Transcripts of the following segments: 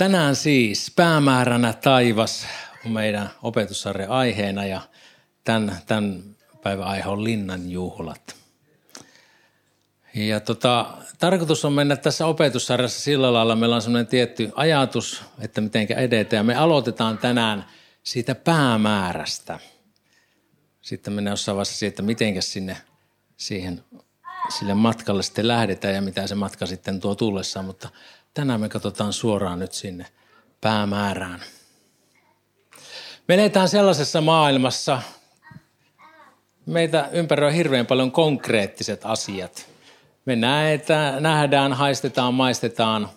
Tänään siis päämääränä taivas on meidän opetussarjan aiheena ja tämän, tämän päivän aihe on linnan juhlat. Ja tota, tarkoitus on mennä tässä opetussarjassa sillä lailla, meillä on sellainen tietty ajatus, että miten edetään. Me aloitetaan tänään siitä päämäärästä. Sitten mennään jossain vaiheessa siitä, että miten sinne siihen, sille matkalle sitten lähdetään ja mitä se matka sitten tuo tullessaan. Mutta tänään me katsotaan suoraan nyt sinne päämäärään. Me sellaisessa maailmassa, meitä ympäröi hirveän paljon konkreettiset asiat. Me näetään, nähdään, haistetaan, maistetaan,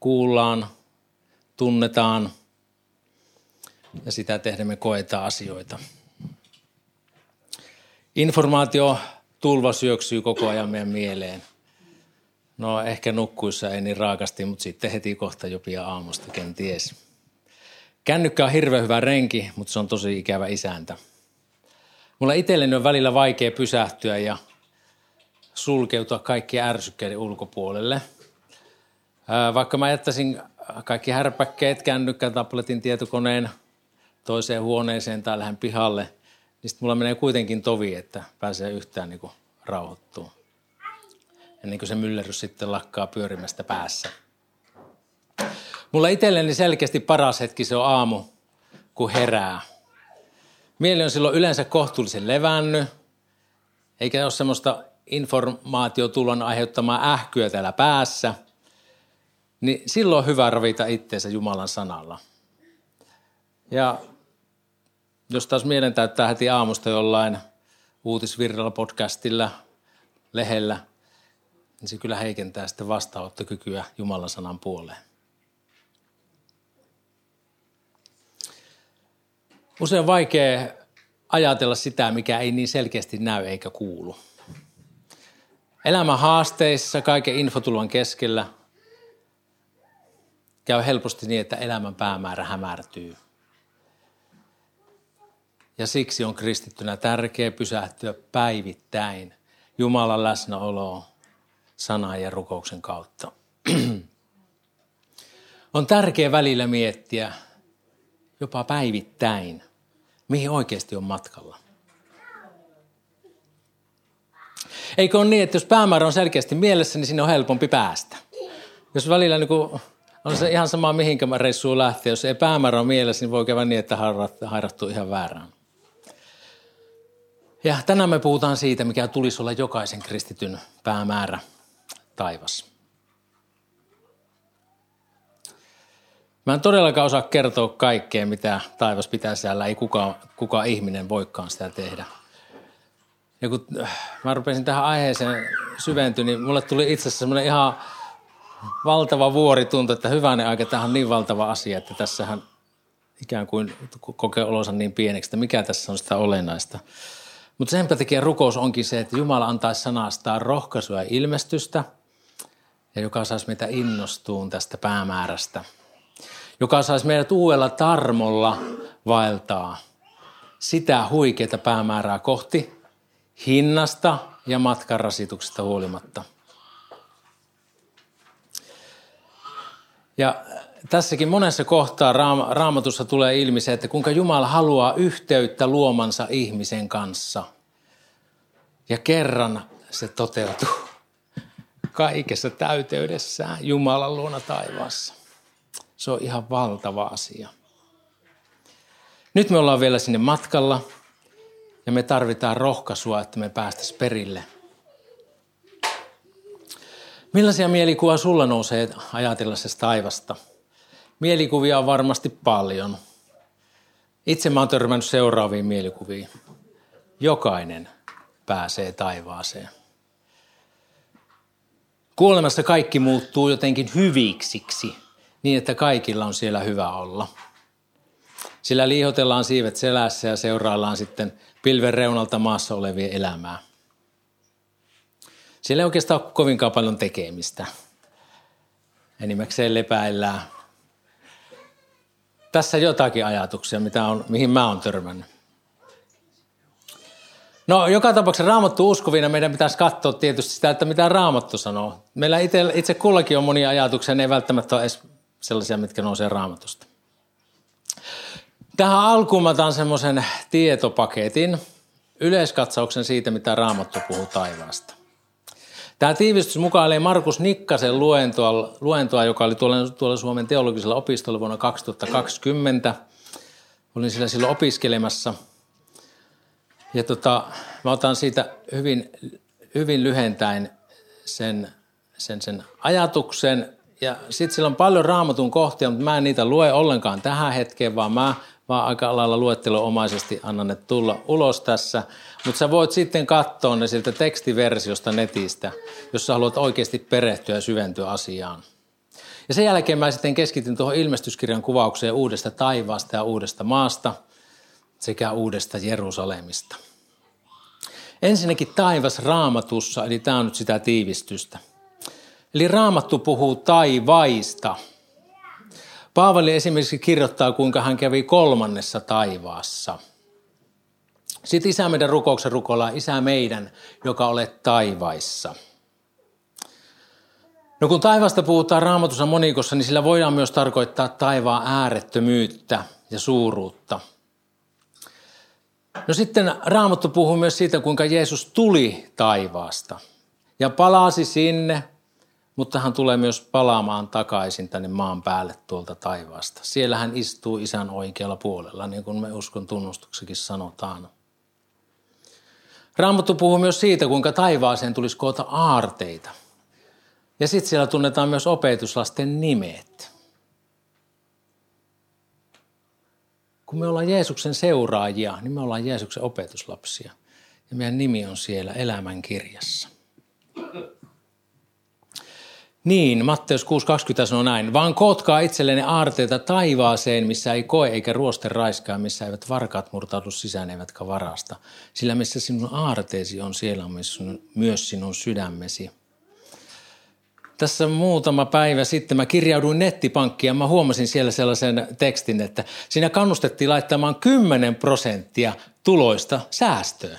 kuullaan, tunnetaan ja sitä tehdään me koetaan asioita. Informaatio tulva syöksyy koko ajan meidän mieleen – No ehkä nukkuissa ei niin raakasti, mutta sitten heti kohta jo pian aamusta, kenties. Kännykkä on hirveän hyvä renki, mutta se on tosi ikävä isäntä. Mulla itselleni on välillä vaikea pysähtyä ja sulkeutua kaikkien ärsykkeiden ulkopuolelle. Vaikka mä jättäisin kaikki härpäkkeet, kännykkä, tabletin, tietokoneen toiseen huoneeseen tai lähden pihalle, niin sitten mulla menee kuitenkin tovi, että pääsee yhtään niin rauhoittumaan ennen kuin se myllerys sitten lakkaa pyörimästä päässä. Mulla itselleni selkeästi paras hetki se on aamu, kun herää. Mieli on silloin yleensä kohtuullisen levännyt, eikä ole semmoista informaatiotulon aiheuttamaa ähkyä täällä päässä, niin silloin on hyvä ravita itteensä Jumalan sanalla. Ja jos taas mielen täyttää heti aamusta jollain uutisvirralla, podcastilla, lehdellä – niin se kyllä heikentää sitten vastaanottokykyä Jumalan sanan puoleen. Usein on vaikea ajatella sitä, mikä ei niin selkeästi näy eikä kuulu. Elämän haasteissa, kaiken infotulon keskellä käy helposti niin, että elämän päämäärä hämärtyy. Ja siksi on kristittynä tärkeä pysähtyä päivittäin Jumalan läsnäoloon sanan ja rukouksen kautta. On tärkeää välillä miettiä jopa päivittäin, mihin oikeasti on matkalla. Eikö ole niin, että jos päämäärä on selkeästi mielessä, niin sinne on helpompi päästä. Jos välillä niin kuin, on se ihan sama, mihinkä mä reissuun lähtee. Jos ei päämäärä ole mielessä, niin voi käydä niin, että hairattuu ihan väärään. Ja tänään me puhutaan siitä, mikä tulisi olla jokaisen kristityn päämäärä – taivas. Mä en todellakaan osaa kertoa kaikkea, mitä taivas pitää siellä. Ei kukaan, kuka ihminen voikaan sitä tehdä. Ja kun äh, mä rupesin tähän aiheeseen syventyä, niin mulle tuli itse asiassa semmoinen ihan valtava vuori tuntu, että hyvänen aika, tähän on niin valtava asia, että tässähän ikään kuin kokee olonsa niin pieneksi, että mikä tässä on sitä olennaista. Mutta sen takia rukous onkin se, että Jumala antaisi sanastaan rohkaisua ja ilmestystä – ja joka saisi meitä innostuun tästä päämäärästä. Joka saisi meidät uudella tarmolla vaeltaa sitä huikeita päämäärää kohti hinnasta ja matkan rasituksesta huolimatta. Ja tässäkin monessa kohtaa raamatussa tulee ilmi se, että kuinka Jumala haluaa yhteyttä luomansa ihmisen kanssa. Ja kerran se toteutuu kaikessa täyteydessään Jumalan luona taivaassa. Se on ihan valtava asia. Nyt me ollaan vielä sinne matkalla ja me tarvitaan rohkaisua, että me päästäisiin perille. Millaisia mielikuvia sulla nousee ajatellessa taivasta? Mielikuvia on varmasti paljon. Itse mä oon törmännyt seuraaviin mielikuviin. Jokainen pääsee taivaaseen. Kuolemassa kaikki muuttuu jotenkin hyviksiksi, niin että kaikilla on siellä hyvä olla. Sillä liihotellaan siivet selässä ja seuraillaan sitten pilven reunalta maassa olevien elämää. Siellä ei oikeastaan ole kovinkaan paljon tekemistä. Enimmäkseen lepäillään. Tässä jotakin ajatuksia, mitä on, mihin mä oon törmännyt. No joka tapauksessa raamattu uskovina meidän pitäisi katsoa tietysti sitä, että mitä raamattu sanoo. Meillä itse, itse kullakin on monia ajatuksia, ne ei välttämättä ole edes sellaisia, mitkä nousee raamatusta. Tähän alkuun mä otan semmoisen tietopaketin, yleiskatsauksen siitä, mitä Raamattu puhuu taivaasta. Tämä tiivistys mukailee Markus Nikkasen luentoa, luentoa joka oli tuolla, tuolla Suomen teologisella opistolla vuonna 2020. Olin siellä silloin opiskelemassa. Ja tota, mä otan siitä hyvin, hyvin lyhentäen sen, sen, sen ajatuksen. Ja sitten siellä on paljon raamatun kohtia, mutta mä en niitä lue ollenkaan tähän hetkeen, vaan mä vaan aika lailla luetteloomaisesti annan ne tulla ulos tässä. Mutta sä voit sitten katsoa ne siltä tekstiversiosta netistä, jos sä haluat oikeasti perehtyä ja syventyä asiaan. Ja sen jälkeen mä sitten keskityn tuohon ilmestyskirjan kuvaukseen uudesta taivaasta ja uudesta maasta sekä uudesta Jerusalemista. Ensinnäkin taivas raamatussa, eli tämä on nyt sitä tiivistystä. Eli raamattu puhuu taivaista – Paavali esimerkiksi kirjoittaa, kuinka hän kävi kolmannessa taivaassa. Sitten isä meidän rukouksen rukoillaan, isä meidän, joka olet taivaissa. No kun taivasta puhutaan raamatussa monikossa, niin sillä voidaan myös tarkoittaa taivaan äärettömyyttä ja suuruutta. No sitten raamattu puhuu myös siitä, kuinka Jeesus tuli taivaasta ja palasi sinne mutta hän tulee myös palaamaan takaisin tänne maan päälle tuolta taivaasta. Siellä hän istuu isän oikealla puolella, niin kuin me uskon tunnustuksekin sanotaan. Raamattu puhuu myös siitä, kuinka taivaaseen tulisi koota aarteita. Ja sitten siellä tunnetaan myös opetuslasten nimet. Kun me ollaan Jeesuksen seuraajia, niin me ollaan Jeesuksen opetuslapsia. Ja meidän nimi on siellä elämän kirjassa. Niin, Matteus 6.20 sanoo näin. Vaan kootkaa itsellenne aarteita taivaaseen, missä ei koe eikä ruoste raiskaa, missä eivät varkaat murtaudu sisään eivätkä varasta. Sillä missä sinun aarteesi on, siellä on myös sinun sydämesi. Tässä muutama päivä sitten mä kirjauduin nettipankkiin ja mä huomasin siellä sellaisen tekstin, että siinä kannustettiin laittamaan 10 prosenttia tuloista säästöön.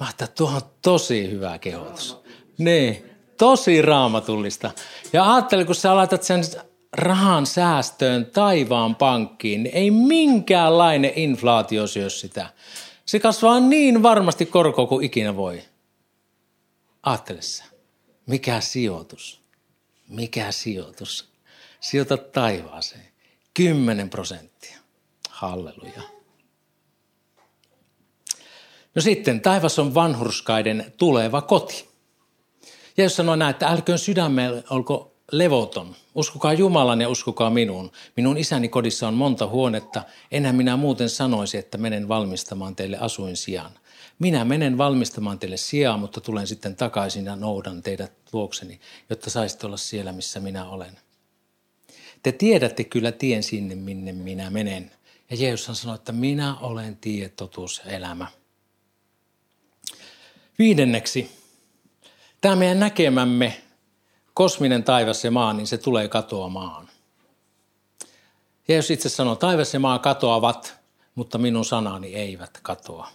Mä ajattelin, että tuo on tosi hyvä kehotus. Niin tosi raamatullista. Ja ajattele, kun sä laitat sen rahan säästöön taivaan pankkiin, niin ei minkäänlainen inflaatio syö sitä. Se kasvaa niin varmasti korko kuin ikinä voi. Ajattele sä. Mikä sijoitus? Mikä sijoitus? Sijoita taivaaseen. 10 prosenttia. Halleluja. No sitten, taivas on vanhurskaiden tuleva koti. Jeesus sanoi näin, että älköön sydämme olko levoton. Uskokaa Jumalan ja uskokaa minuun. Minun isäni kodissa on monta huonetta. Enhän minä muuten sanoisi, että menen valmistamaan teille asuin sijaan. Minä menen valmistamaan teille sijaa, mutta tulen sitten takaisin ja noudan teidät luokseni, jotta saisitte olla siellä, missä minä olen. Te tiedätte kyllä tien sinne, minne minä menen. Ja Jeesus sanoi, että minä olen tie, totuus ja elämä. Viidenneksi, Tämä meidän näkemämme kosminen taivas ja maa, niin se tulee katoamaan. Jeesus itse sanoo, taivas ja maa katoavat, mutta minun sanani eivät katoa.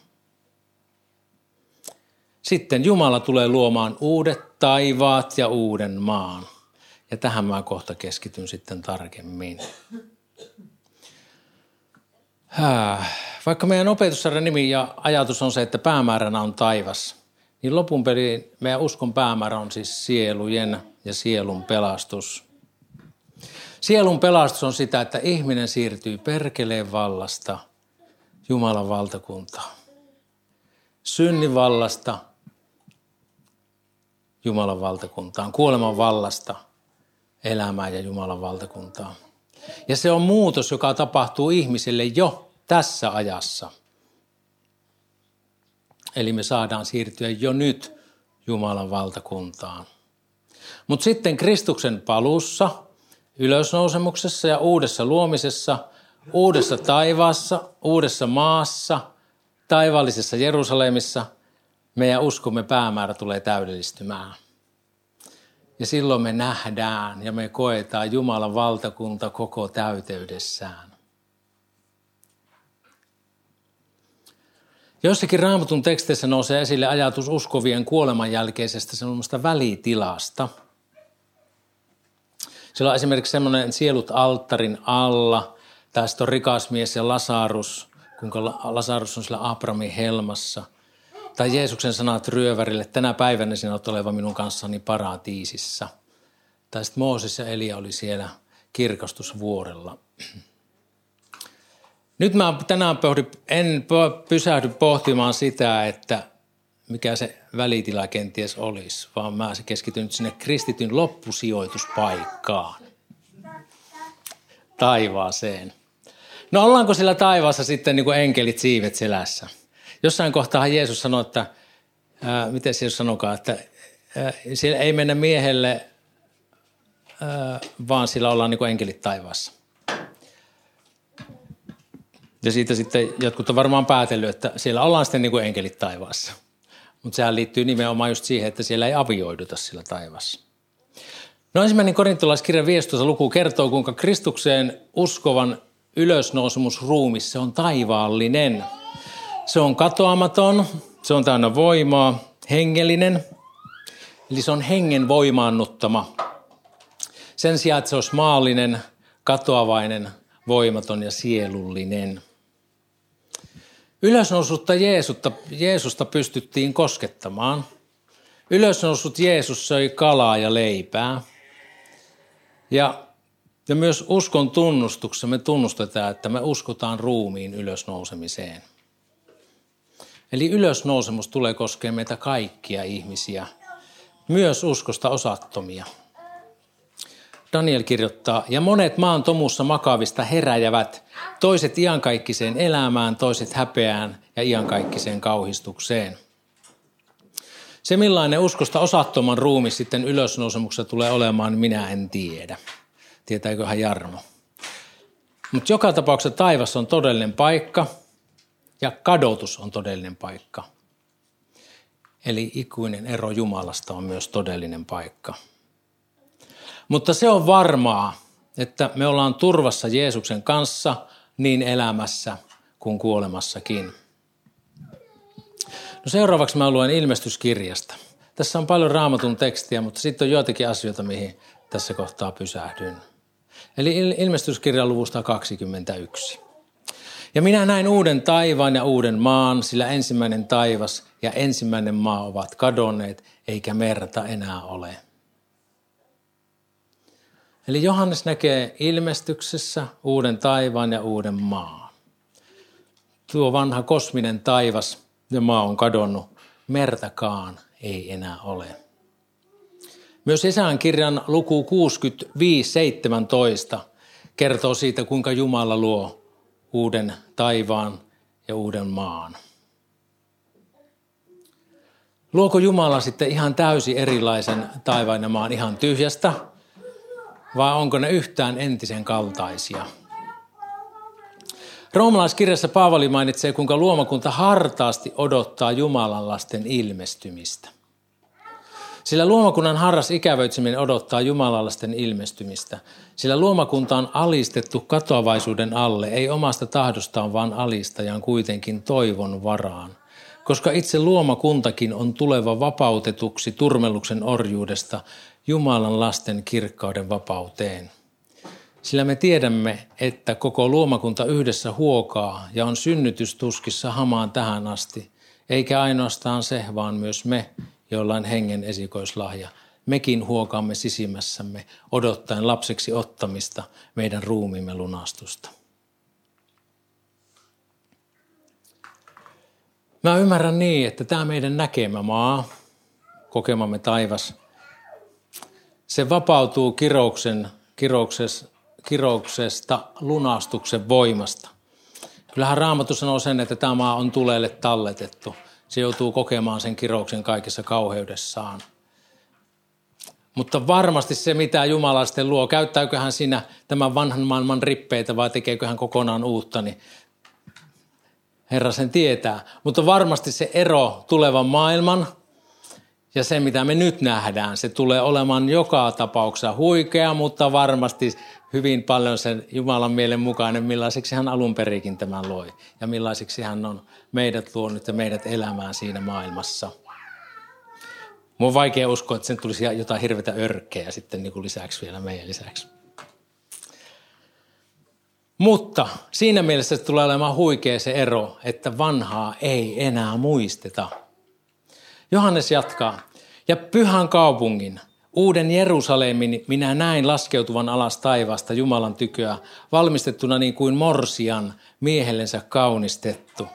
Sitten Jumala tulee luomaan uudet taivaat ja uuden maan. Ja tähän mä kohta keskityn sitten tarkemmin. Vaikka meidän opetussarjan nimi ja ajatus on se, että päämääränä on taivas – niin lopun perin meidän uskon päämäärä on siis sielujen ja sielun pelastus. Sielun pelastus on sitä, että ihminen siirtyy perkeleen vallasta Jumalan valtakuntaan. Synnin vallasta Jumalan valtakuntaan, kuoleman vallasta elämään ja Jumalan valtakuntaan. Ja se on muutos, joka tapahtuu ihmiselle jo tässä ajassa – Eli me saadaan siirtyä jo nyt Jumalan valtakuntaan. Mutta sitten Kristuksen palussa, ylösnousemuksessa ja uudessa luomisessa, uudessa taivaassa, uudessa maassa, taivaallisessa Jerusalemissa, meidän uskomme päämäärä tulee täydellistymään. Ja silloin me nähdään ja me koetaan Jumalan valtakunta koko täyteydessään. Joissakin raamatun teksteissä nousee esille ajatus uskovien kuoleman jälkeisestä semmoista välitilasta. Siellä on esimerkiksi semmoinen sielut alttarin alla, sitten on rikas mies ja Lasarus, kuinka Lasarus on siellä Abramin helmassa. Tai Jeesuksen sanat ryövärille, tänä päivänä sinä olet oleva minun kanssani paratiisissa. Tai sitten Mooses ja Elia oli siellä kirkastusvuorella. Nyt mä tänään pohdin, en pysähdy pohtimaan sitä, että mikä se välitila kenties olisi, vaan mä keskityn sinne kristityn loppusijoituspaikkaan. Taivaaseen. No ollaanko sillä taivaassa sitten niin kuin enkelit siivet selässä? Jossain kohtaa Jeesus sanoi, että, ää, miten se sanokaan, että ää, siellä ei mennä miehelle, ää, vaan sillä ollaan niin kuin enkelit taivaassa. Ja siitä sitten jotkut on varmaan päätellyt, että siellä ollaan sitten niin kuin enkelit taivaassa. Mutta sehän liittyy nimenomaan just siihen, että siellä ei avioiduta sillä taivassa. No ensimmäinen korintolaiskirjan 15 luku kertoo, kuinka Kristukseen uskovan ylösnousemus ruumissa on taivaallinen. Se on katoamaton, se on täynnä voimaa, hengellinen, eli se on hengen voimaannuttama. Sen sijaan, että se olisi maallinen, katoavainen, voimaton ja sielullinen. Ylösnousutta Jeesusta, Jeesusta pystyttiin koskettamaan. Ylösnousut Jeesus söi kalaa ja leipää. Ja, ja myös uskon tunnustuksessa me tunnustetaan, että me uskotaan ruumiin ylösnousemiseen. Eli ylösnousemus tulee koskemaan meitä kaikkia ihmisiä, myös uskosta osattomia. Daniel kirjoittaa, ja monet maan tomussa makavista heräjävät, toiset iankaikkiseen elämään, toiset häpeään ja iankaikkiseen kauhistukseen. Se millainen uskosta osattoman ruumi sitten ylösnousemuksessa tulee olemaan, minä en tiedä. Tietääköhän Jarmo. Mutta joka tapauksessa taivas on todellinen paikka ja kadotus on todellinen paikka. Eli ikuinen ero Jumalasta on myös todellinen paikka. Mutta se on varmaa, että me ollaan turvassa Jeesuksen kanssa niin elämässä kuin kuolemassakin. No seuraavaksi mä luen ilmestyskirjasta. Tässä on paljon raamatun tekstiä, mutta sitten on joitakin asioita, mihin tässä kohtaa pysähdyn. Eli ilmestyskirjan luvusta 21. Ja minä näin uuden taivaan ja uuden maan, sillä ensimmäinen taivas ja ensimmäinen maa ovat kadonneet, eikä merta enää ole. Eli Johannes näkee ilmestyksessä uuden taivaan ja uuden maan. Tuo vanha kosminen taivas ja maa on kadonnut, mertakaan ei enää ole. Myös Esään kirjan luku 65.17 kertoo siitä, kuinka Jumala luo uuden taivaan ja uuden maan. Luoko Jumala sitten ihan täysin erilaisen taivaan ja maan ihan tyhjästä – vai onko ne yhtään entisen kaltaisia? Roomalaiskirjassa Paavali mainitsee, kuinka luomakunta hartaasti odottaa Jumalan lasten ilmestymistä. Sillä luomakunnan harras ikävöitseminen odottaa Jumalalaisten ilmestymistä. Sillä luomakunta on alistettu katoavaisuuden alle, ei omasta tahdostaan, vaan alistajan kuitenkin toivon varaan. Koska itse luomakuntakin on tuleva vapautetuksi turmelluksen orjuudesta Jumalan lasten kirkkauden vapauteen. Sillä me tiedämme, että koko luomakunta yhdessä huokaa ja on synnytystuskissa hamaan tähän asti, eikä ainoastaan se, vaan myös me, joilla on hengen esikoislahja. Mekin huokaamme sisimmässämme, odottaen lapseksi ottamista, meidän ruumiimme lunastusta. Mä ymmärrän niin, että tämä meidän näkemä maa, kokemamme taivas, se vapautuu kirouksen, kirouksesta, kirouksesta lunastuksen voimasta. Kyllähän Raamattu sanoo sen, että tämä maa on tuleelle talletettu. Se joutuu kokemaan sen kirouksen kaikessa kauheudessaan. Mutta varmasti se, mitä Jumala sitten luo, käyttääkö hän siinä tämän vanhan maailman rippeitä vai tekeekö hän kokonaan uutta, niin Herra sen tietää. Mutta varmasti se ero tulevan maailman – ja se, mitä me nyt nähdään, se tulee olemaan joka tapauksessa huikea, mutta varmasti hyvin paljon sen Jumalan mielen mukainen, millaiseksi hän alun perikin tämän loi. Ja millaiseksi hän on meidät luonut ja meidät elämään siinä maailmassa. Mun on vaikea uskoa, että sen tulisi jotain hirvetä örkkeä sitten niin kuin lisäksi vielä meidän lisäksi. Mutta siinä mielessä se tulee olemaan huikea se ero, että vanhaa ei enää muisteta. Johannes jatkaa. Ja pyhän kaupungin, uuden Jerusalemin, minä näin laskeutuvan alas taivaasta Jumalan tyköä, valmistettuna niin kuin morsian miehellensä kaunistettu.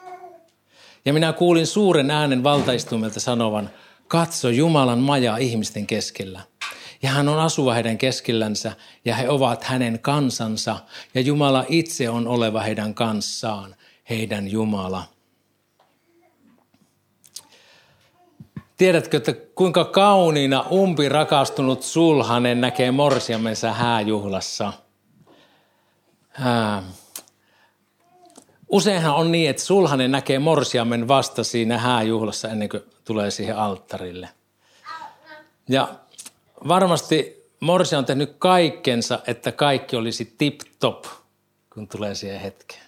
Ja minä kuulin suuren äänen valtaistumelta sanovan, katso Jumalan maja ihmisten keskellä – ja hän on asuva heidän keskillänsä ja he ovat hänen kansansa ja Jumala itse on oleva heidän kanssaan, heidän Jumala. Tiedätkö, että kuinka kauniina umpi rakastunut sulhanen näkee morsiamensa hääjuhlassa? Ää. Useinhan on niin, että sulhanen näkee morsiamen vasta siinä hääjuhlassa ennen kuin tulee siihen alttarille. Ja varmasti Morsi on tehnyt kaikkensa, että kaikki olisi tip-top, kun tulee siihen hetkeen.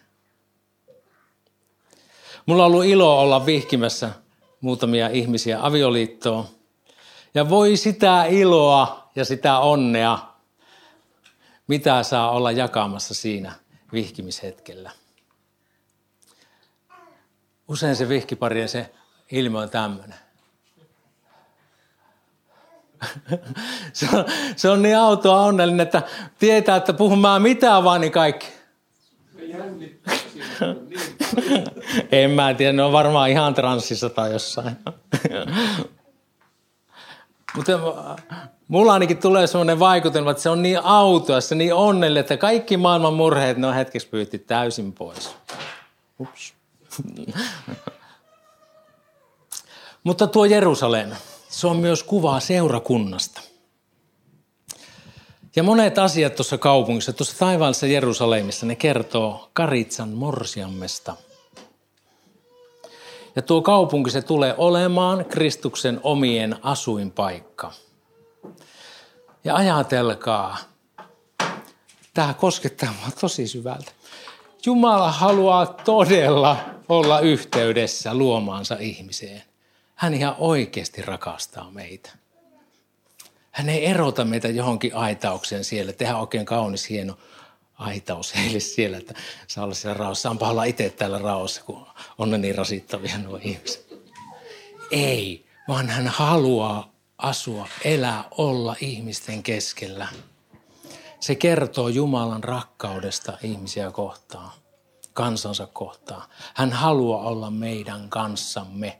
Mulla on ollut ilo olla vihkimässä muutamia ihmisiä avioliittoon. Ja voi sitä iloa ja sitä onnea, mitä saa olla jakamassa siinä vihkimishetkellä. Usein se vihkiparien se ilme on tämmöinen. se, on, se on niin autoa onnellinen, että tietää, että puhun mä mitään vaan, niin kaikki. En mä tiedä, ne on varmaan ihan transsissa tai jossain. Mutta mulla ainakin tulee sellainen vaikutelma, että se on niin autoa, se niin onnellinen, että kaikki maailman murheet, ne on hetkeksi pyytti täysin pois. Ups. Mutta tuo Jerusalem, se on myös kuvaa seurakunnasta. Ja monet asiat tuossa kaupungissa, tuossa taivaallisessa Jerusalemissa, ne kertoo Karitsan morsiammesta. Ja tuo kaupunki se tulee olemaan Kristuksen omien asuinpaikka. Ja ajatelkaa, tämä koskettaa minua tosi syvältä. Jumala haluaa todella olla yhteydessä luomaansa ihmiseen. Hän ihan oikeasti rakastaa meitä. Hän ei erota meitä johonkin aitaukseen siellä. Tehdä oikein kaunis, hieno aitaus heille siellä, että saa olla siellä raossa. Saanpa olla itse täällä raossa, kun on ne niin rasittavia nuo ihmiset. Ei, vaan hän haluaa asua, elää, olla ihmisten keskellä. Se kertoo Jumalan rakkaudesta ihmisiä kohtaan, kansansa kohtaan. Hän haluaa olla meidän kanssamme.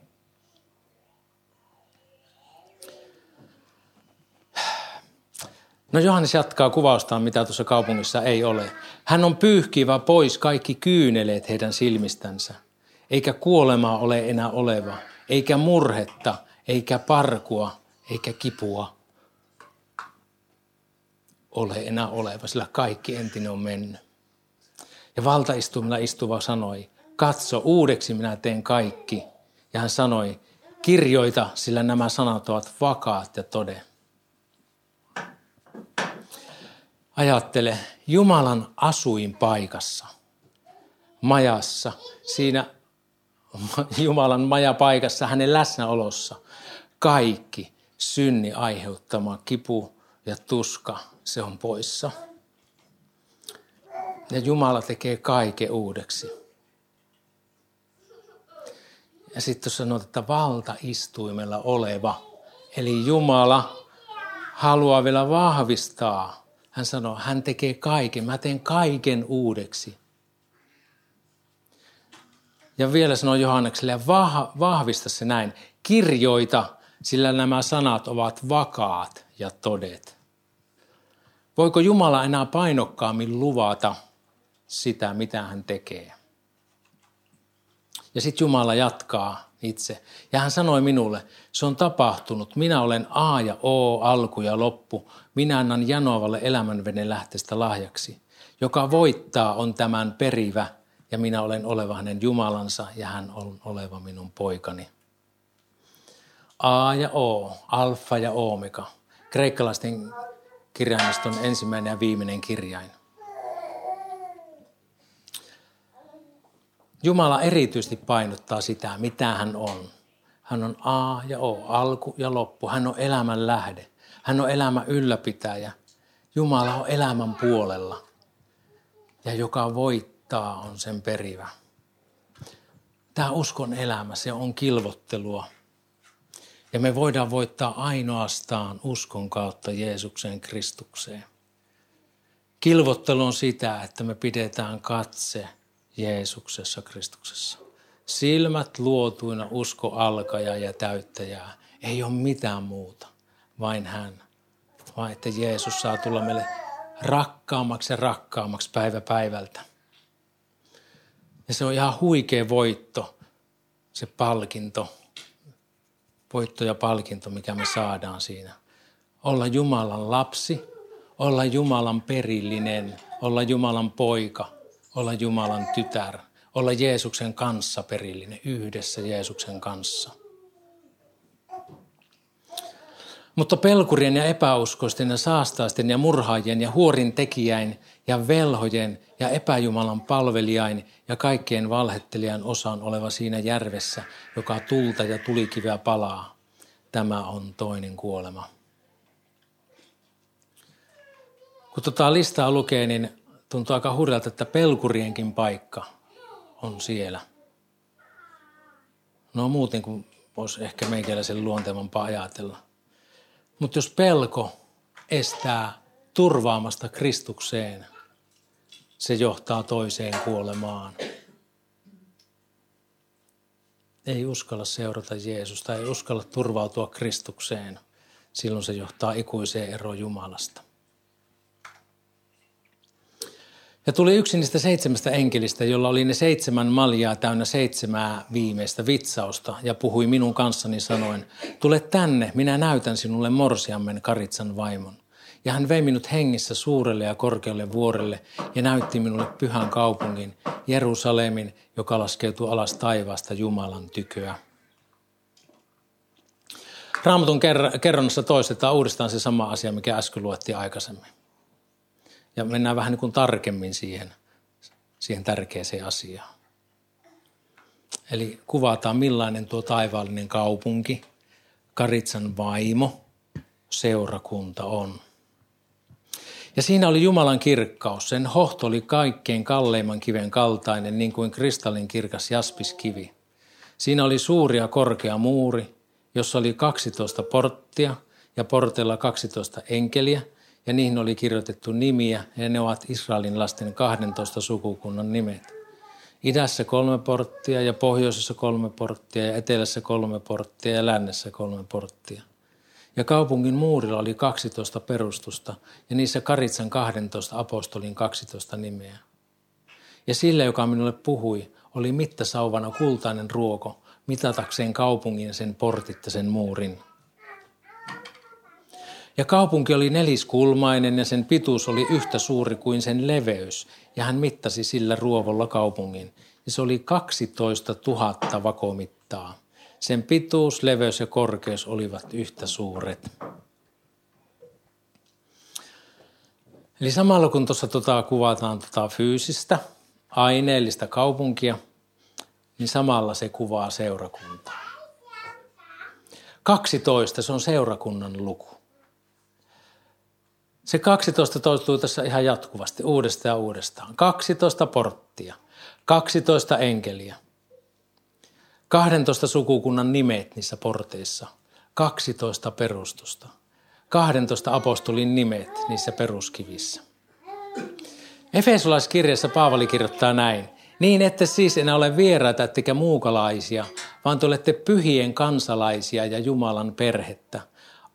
No Johannes jatkaa kuvaustaan, mitä tuossa kaupungissa ei ole. Hän on pyyhkivä pois kaikki kyyneleet heidän silmistänsä. Eikä kuolemaa ole enää oleva, eikä murhetta, eikä parkua, eikä kipua ole enää oleva, sillä kaikki entinen on mennyt. Ja valtaistumilla istuva sanoi, katso, uudeksi minä teen kaikki. Ja hän sanoi, kirjoita, sillä nämä sanat ovat vakaat ja toden. Ajattele Jumalan asuinpaikassa, majassa, siinä Jumalan majapaikassa, hänen läsnäolossa. Kaikki synni aiheuttama kipu ja tuska, se on poissa. Ja Jumala tekee kaiken uudeksi. Ja sitten sanotaan, että valtaistuimella oleva, eli Jumala haluaa vielä vahvistaa hän sanoo, hän tekee kaiken, mä teen kaiken uudeksi. Ja vielä sanoo Johannekselle, vahvista se näin, kirjoita, sillä nämä sanat ovat vakaat ja todet. Voiko Jumala enää painokkaammin luvata sitä, mitä hän tekee? Ja sitten Jumala jatkaa itse. Ja hän sanoi minulle, se on tapahtunut. Minä olen A ja O, alku ja loppu. Minä annan janoavalle elämänveden lähteestä lahjaksi. Joka voittaa on tämän perivä ja minä olen oleva hänen Jumalansa ja hän on oleva minun poikani. A ja O, alfa ja omega. Kreikkalaisten kirjaimiston ensimmäinen ja viimeinen kirjain. Jumala erityisesti painottaa sitä, mitä hän on. Hän on A ja O, alku ja loppu. Hän on elämän lähde. Hän on elämän ylläpitäjä. Jumala on elämän puolella. Ja joka voittaa on sen perivä. Tämä uskon elämä, se on kilvottelua. Ja me voidaan voittaa ainoastaan uskon kautta Jeesukseen Kristukseen. Kilvottelu on sitä, että me pidetään katse Jeesuksessa Kristuksessa. Silmät luotuina usko alkaja ja täyttäjää. Ei ole mitään muuta, vain hän. Vaan että Jeesus saa tulla meille rakkaammaksi ja rakkaammaksi päivä päivältä. Ja se on ihan huikea voitto, se palkinto, voitto ja palkinto, mikä me saadaan siinä. Olla Jumalan lapsi, olla Jumalan perillinen, olla Jumalan poika, olla Jumalan tytär, olla Jeesuksen kanssa perillinen, yhdessä Jeesuksen kanssa. Mutta pelkurien ja epäuskoisten ja saastaisten ja murhaajien ja huorin tekijäin ja velhojen ja epäjumalan palvelijain ja kaikkien valhettelijan osan oleva siinä järvessä, joka tulta ja tulikiveä palaa. Tämä on toinen kuolema. Kun tuota listaa lukee, niin tuntuu aika hurjalta, että pelkurienkin paikka on siellä. No muuten kuin voisi ehkä meikäläisen luontevampaa ajatella. Mutta jos pelko estää turvaamasta Kristukseen, se johtaa toiseen kuolemaan. Ei uskalla seurata Jeesusta, ei uskalla turvautua Kristukseen. Silloin se johtaa ikuiseen eroon Jumalasta. Ja tuli yksi niistä seitsemästä enkelistä, jolla oli ne seitsemän maljaa täynnä seitsemää viimeistä vitsausta ja puhui minun kanssani sanoen, tule tänne, minä näytän sinulle morsiammen Karitsan vaimon. Ja hän vei minut hengissä suurelle ja korkealle vuorelle ja näytti minulle pyhän kaupungin, Jerusalemin, joka laskeutuu alas taivaasta Jumalan tyköä. Raamatun kerronnassa toistetaan uudestaan se sama asia, mikä äsken luettiin aikaisemmin ja mennään vähän niin kuin tarkemmin siihen, siihen tärkeäseen asiaan. Eli kuvataan millainen tuo taivaallinen kaupunki, Karitsan vaimo, seurakunta on. Ja siinä oli Jumalan kirkkaus. Sen hohto oli kaikkein kalleimman kiven kaltainen, niin kuin kristallin kirkas jaspiskivi. Siinä oli suuri ja korkea muuri, jossa oli 12 porttia ja porteilla 12 enkeliä – ja niihin oli kirjoitettu nimiä, ja ne ovat Israelin lasten 12 sukukunnan nimet. Idässä kolme porttia ja pohjoisessa kolme porttia ja etelässä kolme porttia ja lännessä kolme porttia. Ja kaupungin muurilla oli 12 perustusta ja niissä Karitsan 12 apostolin 12 nimeä. Ja sillä, joka minulle puhui, oli mittasauvana kultainen ruoko, mitatakseen kaupungin sen portit ja sen muurin. Ja kaupunki oli neliskulmainen ja sen pituus oli yhtä suuri kuin sen leveys. Ja hän mittasi sillä ruovolla kaupungin. Ja se oli 12 000 vakomittaa. Sen pituus, leveys ja korkeus olivat yhtä suuret. Eli samalla kun tuossa tota kuvataan tota fyysistä, aineellista kaupunkia, niin samalla se kuvaa seurakuntaa. 12, se on seurakunnan luku. Se 12 toistuu tässä ihan jatkuvasti, uudestaan ja uudestaan. 12 porttia, 12 enkeliä, 12 sukukunnan nimet niissä porteissa, 12 perustusta, 12 apostolin nimet niissä peruskivissä. Efesolaiskirjassa Paavali kirjoittaa näin. Niin ette siis enää ole vieraita ettekä muukalaisia, vaan te olette pyhien kansalaisia ja Jumalan perhettä –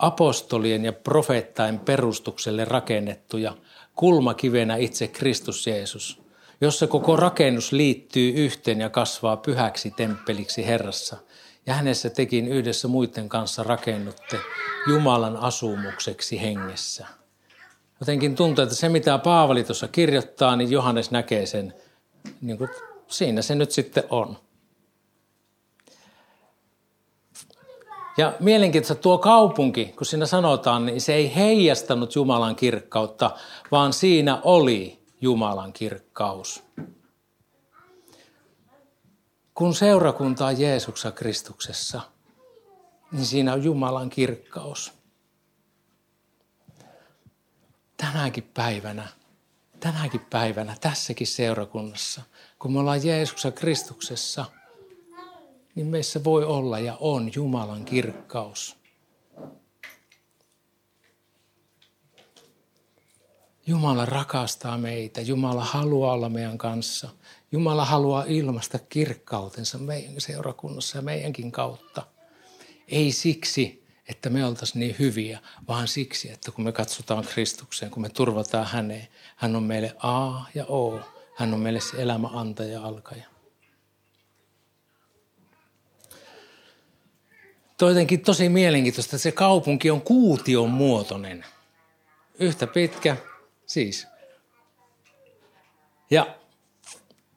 apostolien ja profeettain perustukselle rakennettuja kulmakivenä itse Kristus Jeesus, jossa koko rakennus liittyy yhteen ja kasvaa pyhäksi temppeliksi Herrassa. Ja hänessä tekin yhdessä muiden kanssa rakennutte Jumalan asumukseksi hengessä. Jotenkin tuntuu, että se mitä Paavali tuossa kirjoittaa, niin Johannes näkee sen, niin kuin siinä se nyt sitten on. Ja mielenkiintoista tuo kaupunki, kun siinä sanotaan, niin se ei heijastanut Jumalan kirkkautta, vaan siinä oli Jumalan kirkkaus. Kun seurakunta on Jeesuksessa Kristuksessa, niin siinä on Jumalan kirkkaus. Tänäkin päivänä, tänäkin päivänä, tässäkin seurakunnassa, kun me ollaan Jeesuksessa Kristuksessa, niin meissä voi olla ja on Jumalan kirkkaus. Jumala rakastaa meitä. Jumala haluaa olla meidän kanssa. Jumala haluaa ilmaista kirkkautensa meidän seurakunnassa ja meidänkin kautta. Ei siksi, että me oltaisiin niin hyviä, vaan siksi, että kun me katsotaan Kristukseen, kun me turvataan häneen, hän on meille A ja O. Hän on meille se elämä antaja Toitenkin tosi mielenkiintoista, että se kaupunki on kuution muotoinen. Yhtä pitkä, siis. Ja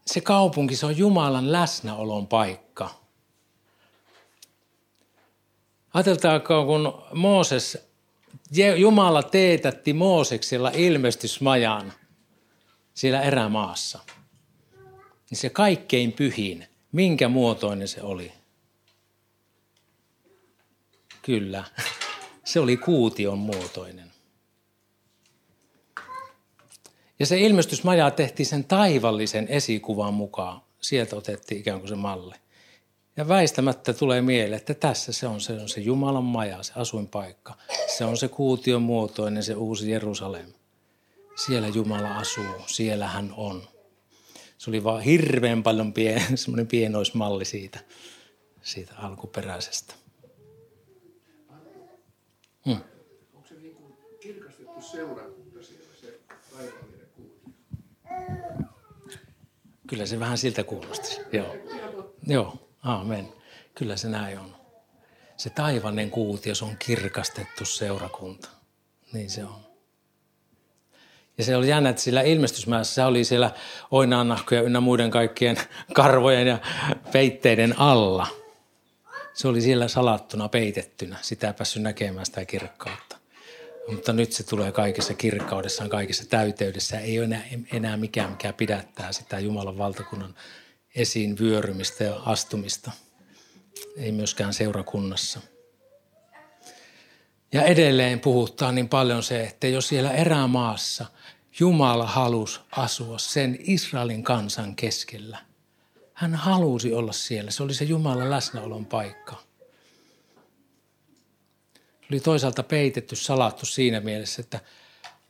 se kaupunki, se on Jumalan läsnäolon paikka. Ajateltaako, kun Mooses, Jumala teetätti Mooseksella ilmestysmajan siellä erämaassa. Niin se kaikkein pyhin, minkä muotoinen se oli? Kyllä, se oli kuution muotoinen. Ja se ilmestysmaja tehtiin sen taivallisen esikuvan mukaan. Sieltä otettiin ikään kuin se malli. Ja väistämättä tulee mieleen, että tässä se on se, on se Jumalan maja, se asuinpaikka. Se on se kuution muotoinen, se uusi Jerusalem. Siellä Jumala asuu, siellä hän on. Se oli vaan hirveän paljon pien, semmoinen pienoismalli siitä, siitä alkuperäisestä. Hmm. Onko se niin kuin kirkastettu seurakunta siellä, se taivallinen kuutio? Kyllä se vähän siltä kuulosti. Joo. Joo, aamen. Kyllä se näin on. Se taivannen kuutio, se on kirkastettu seurakunta. Niin se on. Ja se oli jännä, että sillä ilmestysmäessä oli siellä oinaannahkoja ynnä muiden kaikkien karvojen ja peitteiden alla – se oli siellä salattuna, peitettynä. Sitä ei päässyt näkemään sitä kirkkautta. Mutta nyt se tulee kaikessa kirkkaudessaan, kaikessa täyteydessä. Ei ole enää, enää mikään, mikä pidättää sitä Jumalan valtakunnan esiin vyörymistä ja astumista. Ei myöskään seurakunnassa. Ja edelleen puhuttaa niin paljon se, että jos siellä erämaassa Jumala halusi asua sen Israelin kansan keskellä – hän halusi olla siellä. Se oli se Jumalan läsnäolon paikka. Oli toisaalta peitetty, salattu siinä mielessä, että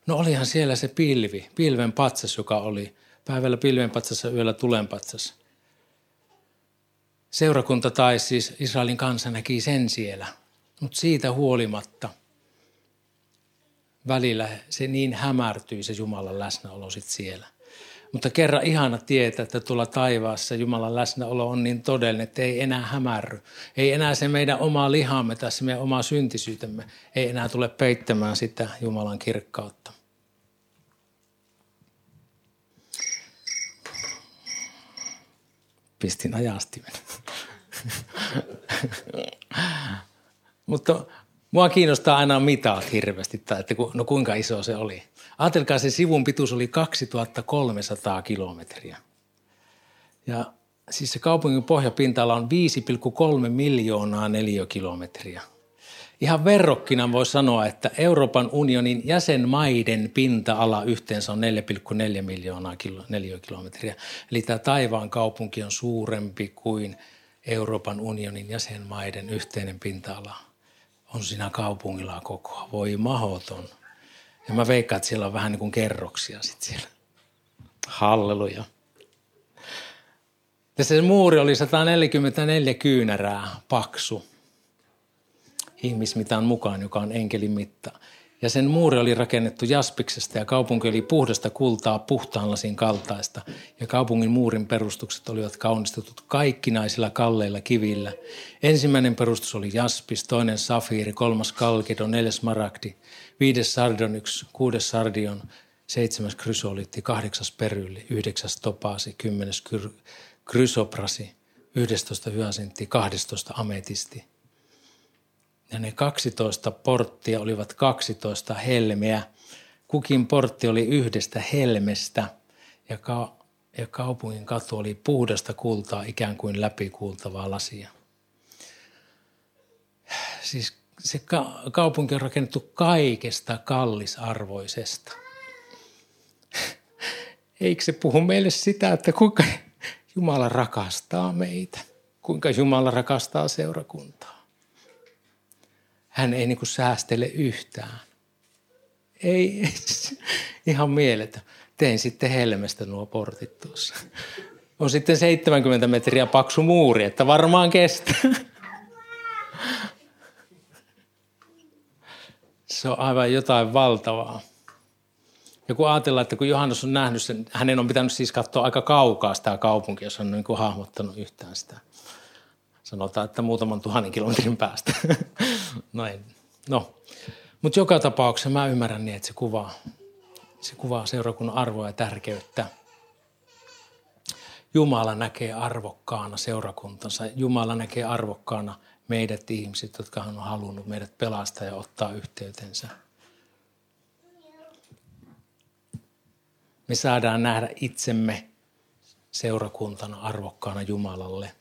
no olihan siellä se pilvi, pilven patsas, joka oli päivällä pilven patsas ja yöllä tulen patsas. Seurakunta tai siis Israelin kansa näki sen siellä, mutta siitä huolimatta välillä se niin hämärtyi se Jumalan läsnäolo sitten siellä. Mutta kerran ihana tietää, että tuolla taivaassa Jumalan läsnäolo on niin todellinen, että ei enää hämärry. Ei enää se meidän oma lihamme tai se meidän oma syntisyytemme ei enää tule peittämään sitä Jumalan kirkkautta. Pistin ajastimen. Mutta mua kiinnostaa aina mitat hirveästi, tai että no kuinka iso se oli. Ajatelkaa, se sivun pituus oli 2300 kilometriä. Ja siis se kaupungin pohjapinta-ala on 5,3 miljoonaa neliökilometriä. Ihan verrokkina voi sanoa, että Euroopan unionin jäsenmaiden pinta-ala yhteensä on 4,4 miljoonaa neliökilometriä. Eli tämä taivaan kaupunki on suurempi kuin Euroopan unionin jäsenmaiden yhteinen pinta-ala. On siinä kaupungilla koko. Voi mahoton. Ja mä veikkaan, että siellä on vähän niin kuin kerroksia sitten siellä. Halleluja. Ja se muuri oli 144 kyynärää paksu ihmismitan mukaan, joka on enkelin mitta. Ja sen muuri oli rakennettu jaspiksesta ja kaupunki oli puhdasta kultaa puhtaan lasin kaltaista. Ja kaupungin muurin perustukset olivat kaunistetut kaikkinaisilla kalleilla kivillä. Ensimmäinen perustus oli jaspis, toinen safiiri, kolmas kalkido, neljäs maragdi, viides sardonyks, kuudes sardion, seitsemäs krysolitti, kahdeksas perylli, yhdeksäs topaasi, kymmenes krysoprasi, yhdestoista hyasintti, kahdestoista ametisti – ja ne 12 porttia olivat 12 helmeä. Kukin portti oli yhdestä helmestä ja, ka- ja kaupungin katu oli puhdasta kultaa ikään kuin läpikuultavaa lasia. siis se ka- kaupunki on rakennettu kaikesta kallisarvoisesta. Eikö se puhu meille sitä, että kuinka Jumala rakastaa meitä, kuinka Jumala rakastaa seurakuntaa. Hän ei niin kuin säästele yhtään. Ei, ihan mieletön. Tein sitten helmestä nuo portit tuossa. On sitten 70 metriä paksu muuri, että varmaan kestää. Se on aivan jotain valtavaa. Ja kun ajatellaan, että kun Johannes on nähnyt sen, hänen on pitänyt siis katsoa aika kaukaa sitä kaupunkia, jos on niin kuin hahmottanut yhtään sitä. Sanotaan, että muutaman tuhannen kilometrin päästä. no ei. No. Mutta joka tapauksessa mä ymmärrän niin, että se kuvaa, se kuvaa seurakunnan arvoa ja tärkeyttä. Jumala näkee arvokkaana seurakuntansa. Jumala näkee arvokkaana meidät ihmiset, jotka hän on halunnut meidät pelastaa ja ottaa yhteytensä. Me saadaan nähdä itsemme seurakuntana arvokkaana Jumalalle.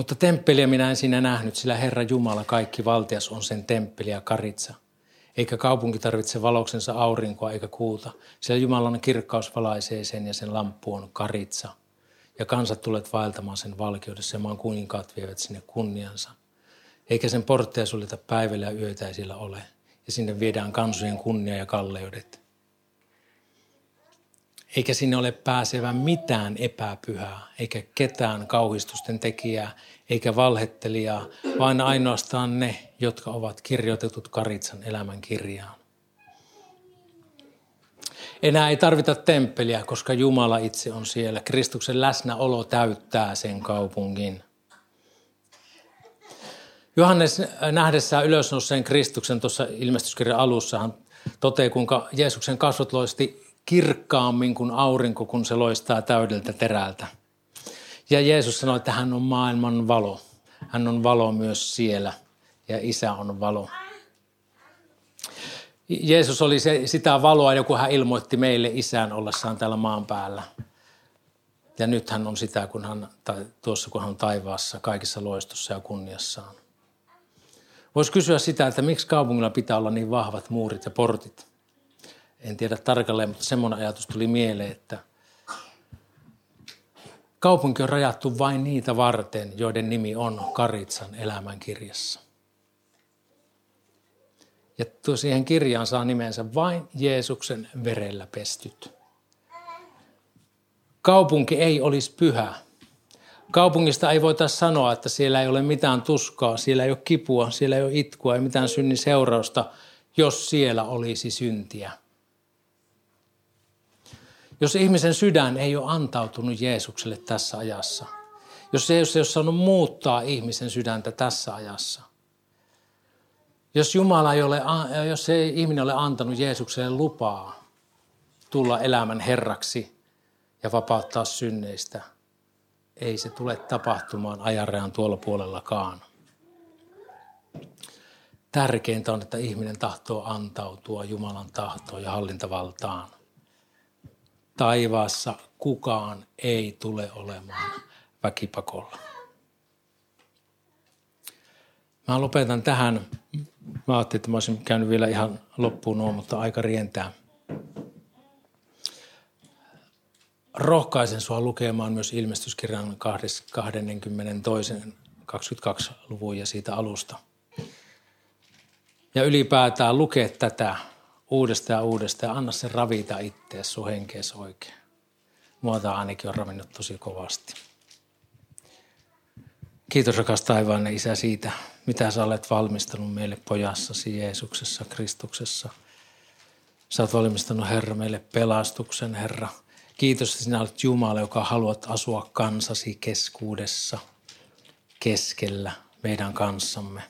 Mutta temppeliä minä en siinä nähnyt, sillä Herra Jumala, kaikki valtias, on sen temppeli ja karitsa. Eikä kaupunki tarvitse valoksensa aurinkoa eikä kuuta, sillä Jumalan kirkkaus valaisee sen ja sen lamppu on karitsa – ja kansat tulet vaeltamaan sen valkeudessa ja maan kuninkaat vievät sinne kunniansa. Eikä sen portteja suljeta päivällä ja yötä ei sillä ole. Ja sinne viedään kansojen kunnia ja kalleudet. Eikä sinne ole pääsevä mitään epäpyhää, eikä ketään kauhistusten tekijää, eikä valhettelijaa, vaan ainoastaan ne, jotka ovat kirjoitetut Karitsan elämän kirjaan. Enää ei tarvita temppeliä, koska Jumala itse on siellä. Kristuksen läsnäolo täyttää sen kaupungin. Johannes nähdessään ylösnouseen Kristuksen tuossa ilmestyskirjan alussa hän toteaa, kuinka Jeesuksen kasvot loisti kirkkaammin kuin aurinko, kun se loistaa täydeltä terältä. Ja Jeesus sanoi, että hän on maailman valo. Hän on valo myös siellä ja isä on valo. Jeesus oli se, sitä valoa, joku hän ilmoitti meille isän ollessaan täällä maan päällä. Ja nyt hän on sitä, kun hän, tai tuossa kun hän on taivaassa kaikissa loistossa ja kunniassaan. Voisi kysyä sitä, että miksi kaupungilla pitää olla niin vahvat muurit ja portit. En tiedä tarkalleen, mutta semmoinen ajatus tuli mieleen, että kaupunki on rajattu vain niitä varten, joiden nimi on Karitsan elämänkirjassa. Ja siihen kirjaan saa nimensä vain Jeesuksen verellä pestyt. Kaupunki ei olisi pyhä. Kaupungista ei voitaisiin sanoa, että siellä ei ole mitään tuskaa, siellä ei ole kipua, siellä ei ole itkua, ei mitään synnin seurausta, jos siellä olisi syntiä. Jos ihmisen sydän ei ole antautunut Jeesukselle tässä ajassa, jos se ei ole saanut muuttaa ihmisen sydäntä tässä ajassa, jos Jumala ei ole, jos se ihminen ole antanut Jeesukselle lupaa tulla elämän herraksi ja vapauttaa synneistä, ei se tule tapahtumaan ajanrajan tuolla puolellakaan. Tärkeintä on, että ihminen tahtoo antautua Jumalan tahtoon ja hallintavaltaan. Taivaassa kukaan ei tule olemaan väkipakolla. Mä lopetan tähän. Mä ajattelin, että mä olisin käynyt vielä ihan loppuun nuo, mutta aika rientää. Rohkaisen sua lukemaan myös ilmestyskirjan 22. 22 luvun ja siitä alusta. Ja ylipäätään lukee tätä uudestaan ja uudestaan anna se ravita itseäsi sun henkeesi oikein. Tämä ainakin on ravinnut tosi kovasti. Kiitos rakas taivaanne Isä siitä, mitä sä olet valmistanut meille pojassasi Jeesuksessa, Kristuksessa. Sä olet valmistanut Herra meille pelastuksen, Herra. Kiitos, että sinä olet Jumala, joka haluat asua kansasi keskuudessa, keskellä meidän kanssamme.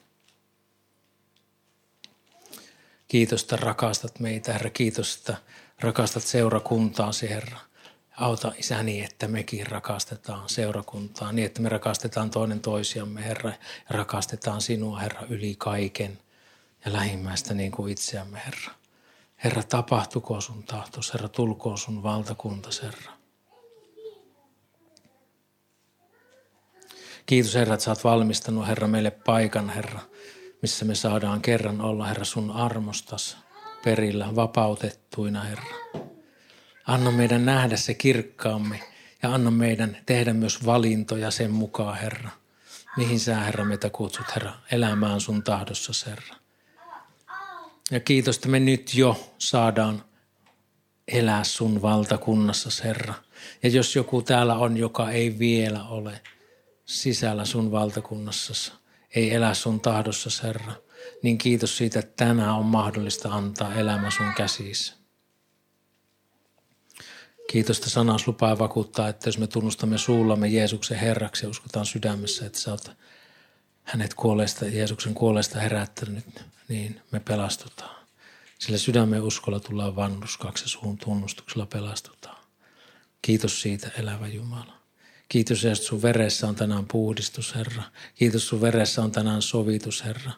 Kiitos, että rakastat meitä, Herra. Kiitos, että rakastat seurakuntaasi, Herra. Auta isäni, että mekin rakastetaan seurakuntaa niin, että me rakastetaan toinen toisiamme, Herra, ja rakastetaan sinua, Herra, yli kaiken ja lähimmäistä niin kuin itseämme, Herra. Herra, tapahtuko sun tahtos, Herra, tulkoon sun valtakunta, Herra. Kiitos Herra, että sä oot valmistanut Herra meille paikan Herra, missä me saadaan kerran olla Herra sun armostas perillä vapautettuina Herra. Anna meidän nähdä se kirkkaamme ja anna meidän tehdä myös valintoja sen mukaan Herra. Mihin sä Herra meitä kutsut Herra elämään sun tahdossa Herra. Ja kiitos, että me nyt jo saadaan elää sun valtakunnassa, Herra. Ja jos joku täällä on, joka ei vielä ole sisällä sun valtakunnassa, ei elä sun tahdossa, Herra, niin kiitos siitä, että tänään on mahdollista antaa elämä sun käsissä. Kiitos, että sanas lupaa vakuuttaa, että jos me tunnustamme suullamme Jeesuksen Herraksi ja uskotaan sydämessä, että sä oot hänet kuolleesta, Jeesuksen kuolleesta herättänyt, niin me pelastutaan. Sillä sydämen uskolla tullaan vannuskaksi ja suun tunnustuksella pelastutaan. Kiitos siitä, elävä Jumala. Kiitos, että sun veressä on tänään puhdistus, Herra. Kiitos, sun veressä on tänään sovitus, Herra.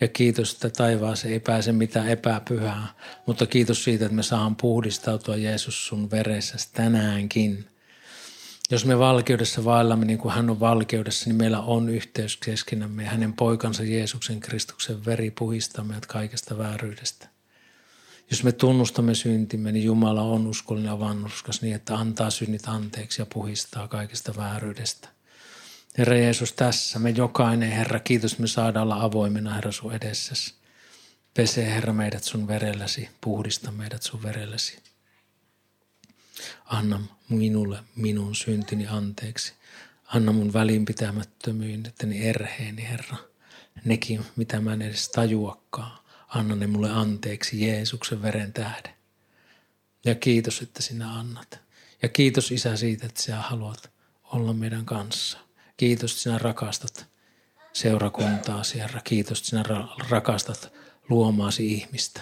Ja kiitos, että taivaaseen ei pääse mitään epäpyhää. Mutta kiitos siitä, että me saamme puhdistautua Jeesus sun veressä tänäänkin. Jos me valkeudessa vaellamme niin kuin hän on valkeudessa, niin meillä on yhteys keskenämme ja hänen poikansa Jeesuksen Kristuksen veri puhistaa meidät kaikesta vääryydestä. Jos me tunnustamme syntimme, niin Jumala on uskollinen ja vannuskas niin, että antaa synnit anteeksi ja puhistaa kaikesta vääryydestä. Herra Jeesus, tässä me jokainen, Herra, kiitos, me saadaan olla avoimena, Herra, sun edessäsi. Pese, Herra, meidät sun verelläsi, puhdista meidät sun verelläsi. Anna minulle minun syntini anteeksi. Anna mun välinpitämättömyyteni erheeni, Herra. Nekin, mitä mä en edes tajuakaan. Anna ne mulle anteeksi Jeesuksen veren tähden. Ja kiitos, että sinä annat. Ja kiitos Isä siitä, että sinä haluat olla meidän kanssa. Kiitos, että sinä rakastat seurakuntaa, Herra. Kiitos, että sinä rakastat luomaasi ihmistä.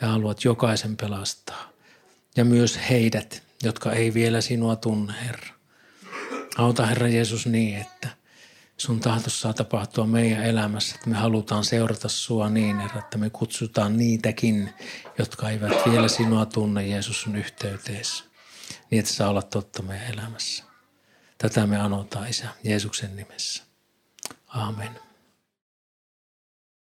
Ja haluat jokaisen pelastaa. Ja myös heidät, jotka ei vielä sinua tunne, Herra. Auta, Herra Jeesus, niin, että – sun tahtos saa tapahtua meidän elämässä, että me halutaan seurata sua niin, Herra, että me kutsutaan niitäkin, jotka eivät vielä sinua tunne Jeesus sun yhteyteessä, niin että saa olla totta meidän elämässä. Tätä me anotaan, Isä, Jeesuksen nimessä. Amen.